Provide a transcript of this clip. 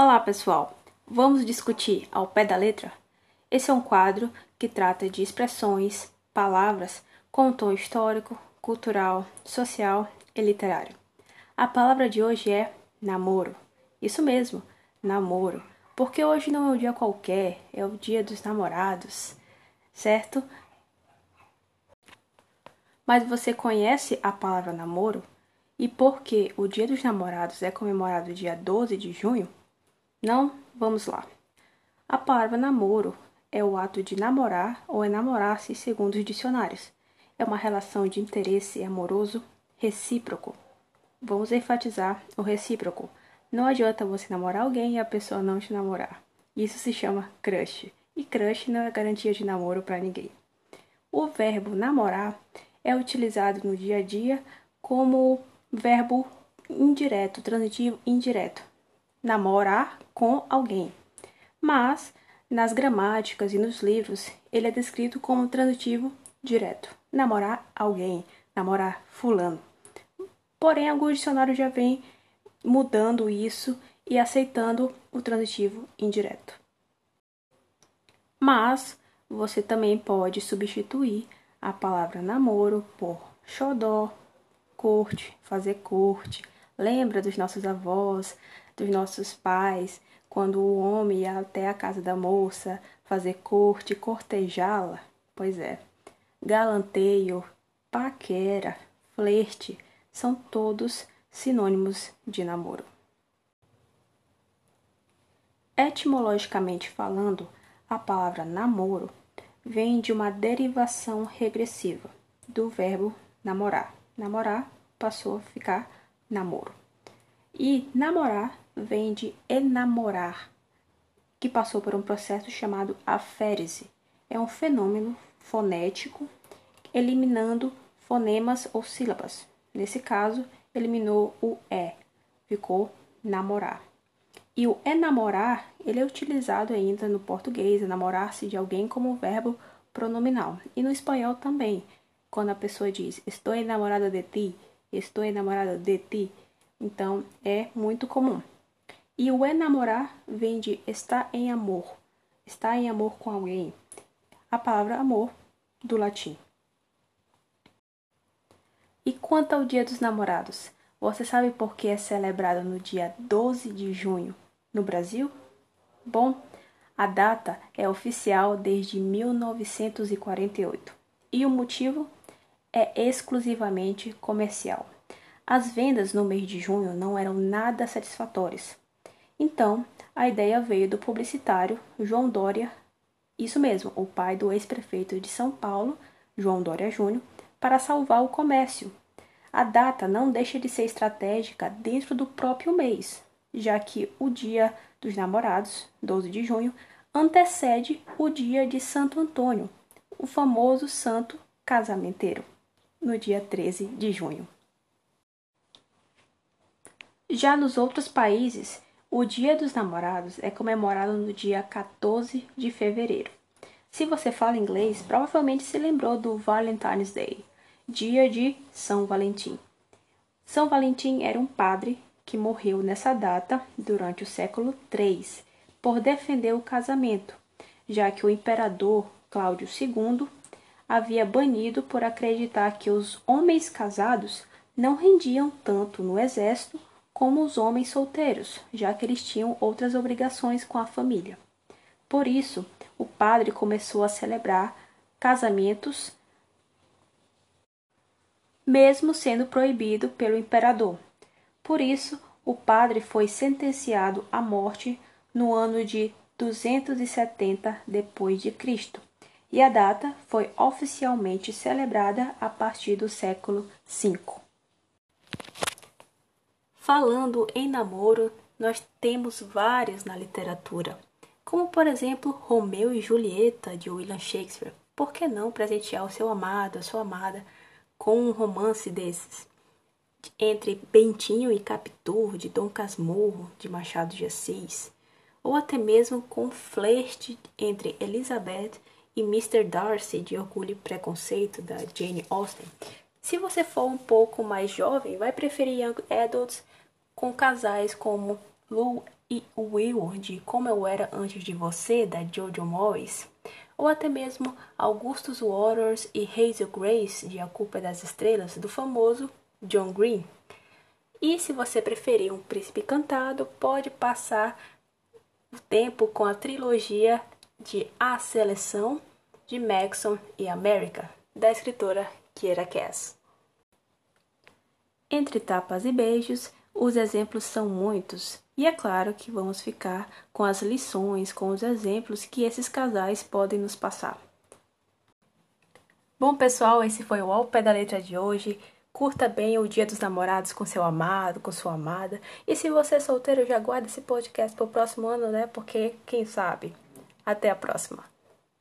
Olá, pessoal! Vamos discutir ao pé da letra? Esse é um quadro que trata de expressões, palavras com tom histórico, cultural, social e literário. A palavra de hoje é namoro. Isso mesmo, namoro. Porque hoje não é um dia qualquer, é o dia dos namorados, certo? Mas você conhece a palavra namoro? E por que o Dia dos Namorados é comemorado dia 12 de junho? Não? Vamos lá. A palavra namoro é o ato de namorar ou enamorar-se segundo os dicionários. É uma relação de interesse amoroso recíproco. Vamos enfatizar o recíproco. Não adianta você namorar alguém e a pessoa não te namorar. Isso se chama crush. E crush não é garantia de namoro para ninguém. O verbo namorar é utilizado no dia a dia como verbo indireto, transitivo indireto namorar com alguém. Mas, nas gramáticas e nos livros, ele é descrito como transitivo direto. Namorar alguém, namorar fulano. Porém, alguns dicionários já vêm mudando isso e aceitando o transitivo indireto. Mas você também pode substituir a palavra namoro por xodó, corte, fazer corte. Lembra dos nossos avós, dos nossos pais, quando o homem ia até a casa da moça fazer corte, cortejá-la? Pois é, galanteio, paquera, flerte são todos sinônimos de namoro. Etimologicamente falando, a palavra namoro vem de uma derivação regressiva do verbo namorar. Namorar passou a ficar namoro. E namorar vem de enamorar, que passou por um processo chamado aférese. É um fenômeno fonético eliminando fonemas ou sílabas. Nesse caso, eliminou o é, ficou namorar. E o enamorar, ele é utilizado ainda no português, enamorar-se de alguém como verbo pronominal. E no espanhol também, quando a pessoa diz estou enamorada de ti, estou enamorada de ti, então é muito comum. E o enamorar vem de estar em amor, estar em amor com alguém. A palavra amor do latim. E quanto ao Dia dos Namorados, você sabe por que é celebrado no dia 12 de junho no Brasil? Bom, a data é oficial desde 1948 e o motivo é exclusivamente comercial. As vendas no mês de junho não eram nada satisfatórias então, a ideia veio do publicitário João Dória, isso mesmo, o pai do ex-prefeito de São Paulo, João Dória Júnior, para salvar o comércio. A data não deixa de ser estratégica dentro do próprio mês, já que o Dia dos Namorados, 12 de junho, antecede o dia de Santo Antônio, o famoso santo casamenteiro, no dia 13 de junho. Já nos outros países, o Dia dos Namorados é comemorado no dia 14 de fevereiro. Se você fala inglês, provavelmente se lembrou do Valentine's Day, dia de São Valentim. São Valentim era um padre que morreu nessa data durante o século III por defender o casamento, já que o imperador Cláudio II havia banido por acreditar que os homens casados não rendiam tanto no exército como os homens solteiros, já que eles tinham outras obrigações com a família. Por isso, o padre começou a celebrar casamentos, mesmo sendo proibido pelo imperador. Por isso, o padre foi sentenciado à morte no ano de 270 depois de Cristo, e a data foi oficialmente celebrada a partir do século V. Falando em namoro, nós temos vários na literatura, como por exemplo Romeu e Julieta de William Shakespeare. Por que não presentear o seu amado, a sua amada, com um romance desses? Entre Bentinho e Capitu, de Dom Casmurro, de Machado de Assis, ou até mesmo com flerte entre Elizabeth e Mr. Darcy, de Orgulho e Preconceito, da Jane Austen. Se você for um pouco mais jovem, vai preferir Young Adults com casais como Lou e Will de Como Eu Era Antes de Você, da Jojo Moyes, ou até mesmo Augustus Waters e Hazel Grace de A Culpa das Estrelas, do famoso John Green. E se você preferir um príncipe cantado, pode passar o tempo com a trilogia de A Seleção de Maxon e America, da escritora Kiera Cass. Entre tapas e beijos, os exemplos são muitos, e é claro que vamos ficar com as lições, com os exemplos que esses casais podem nos passar. Bom, pessoal, esse foi o Ao Pé da Letra de hoje. Curta bem o Dia dos Namorados com seu amado, com sua amada. E se você é solteiro, já guarda esse podcast para o próximo ano, né? Porque quem sabe? Até a próxima.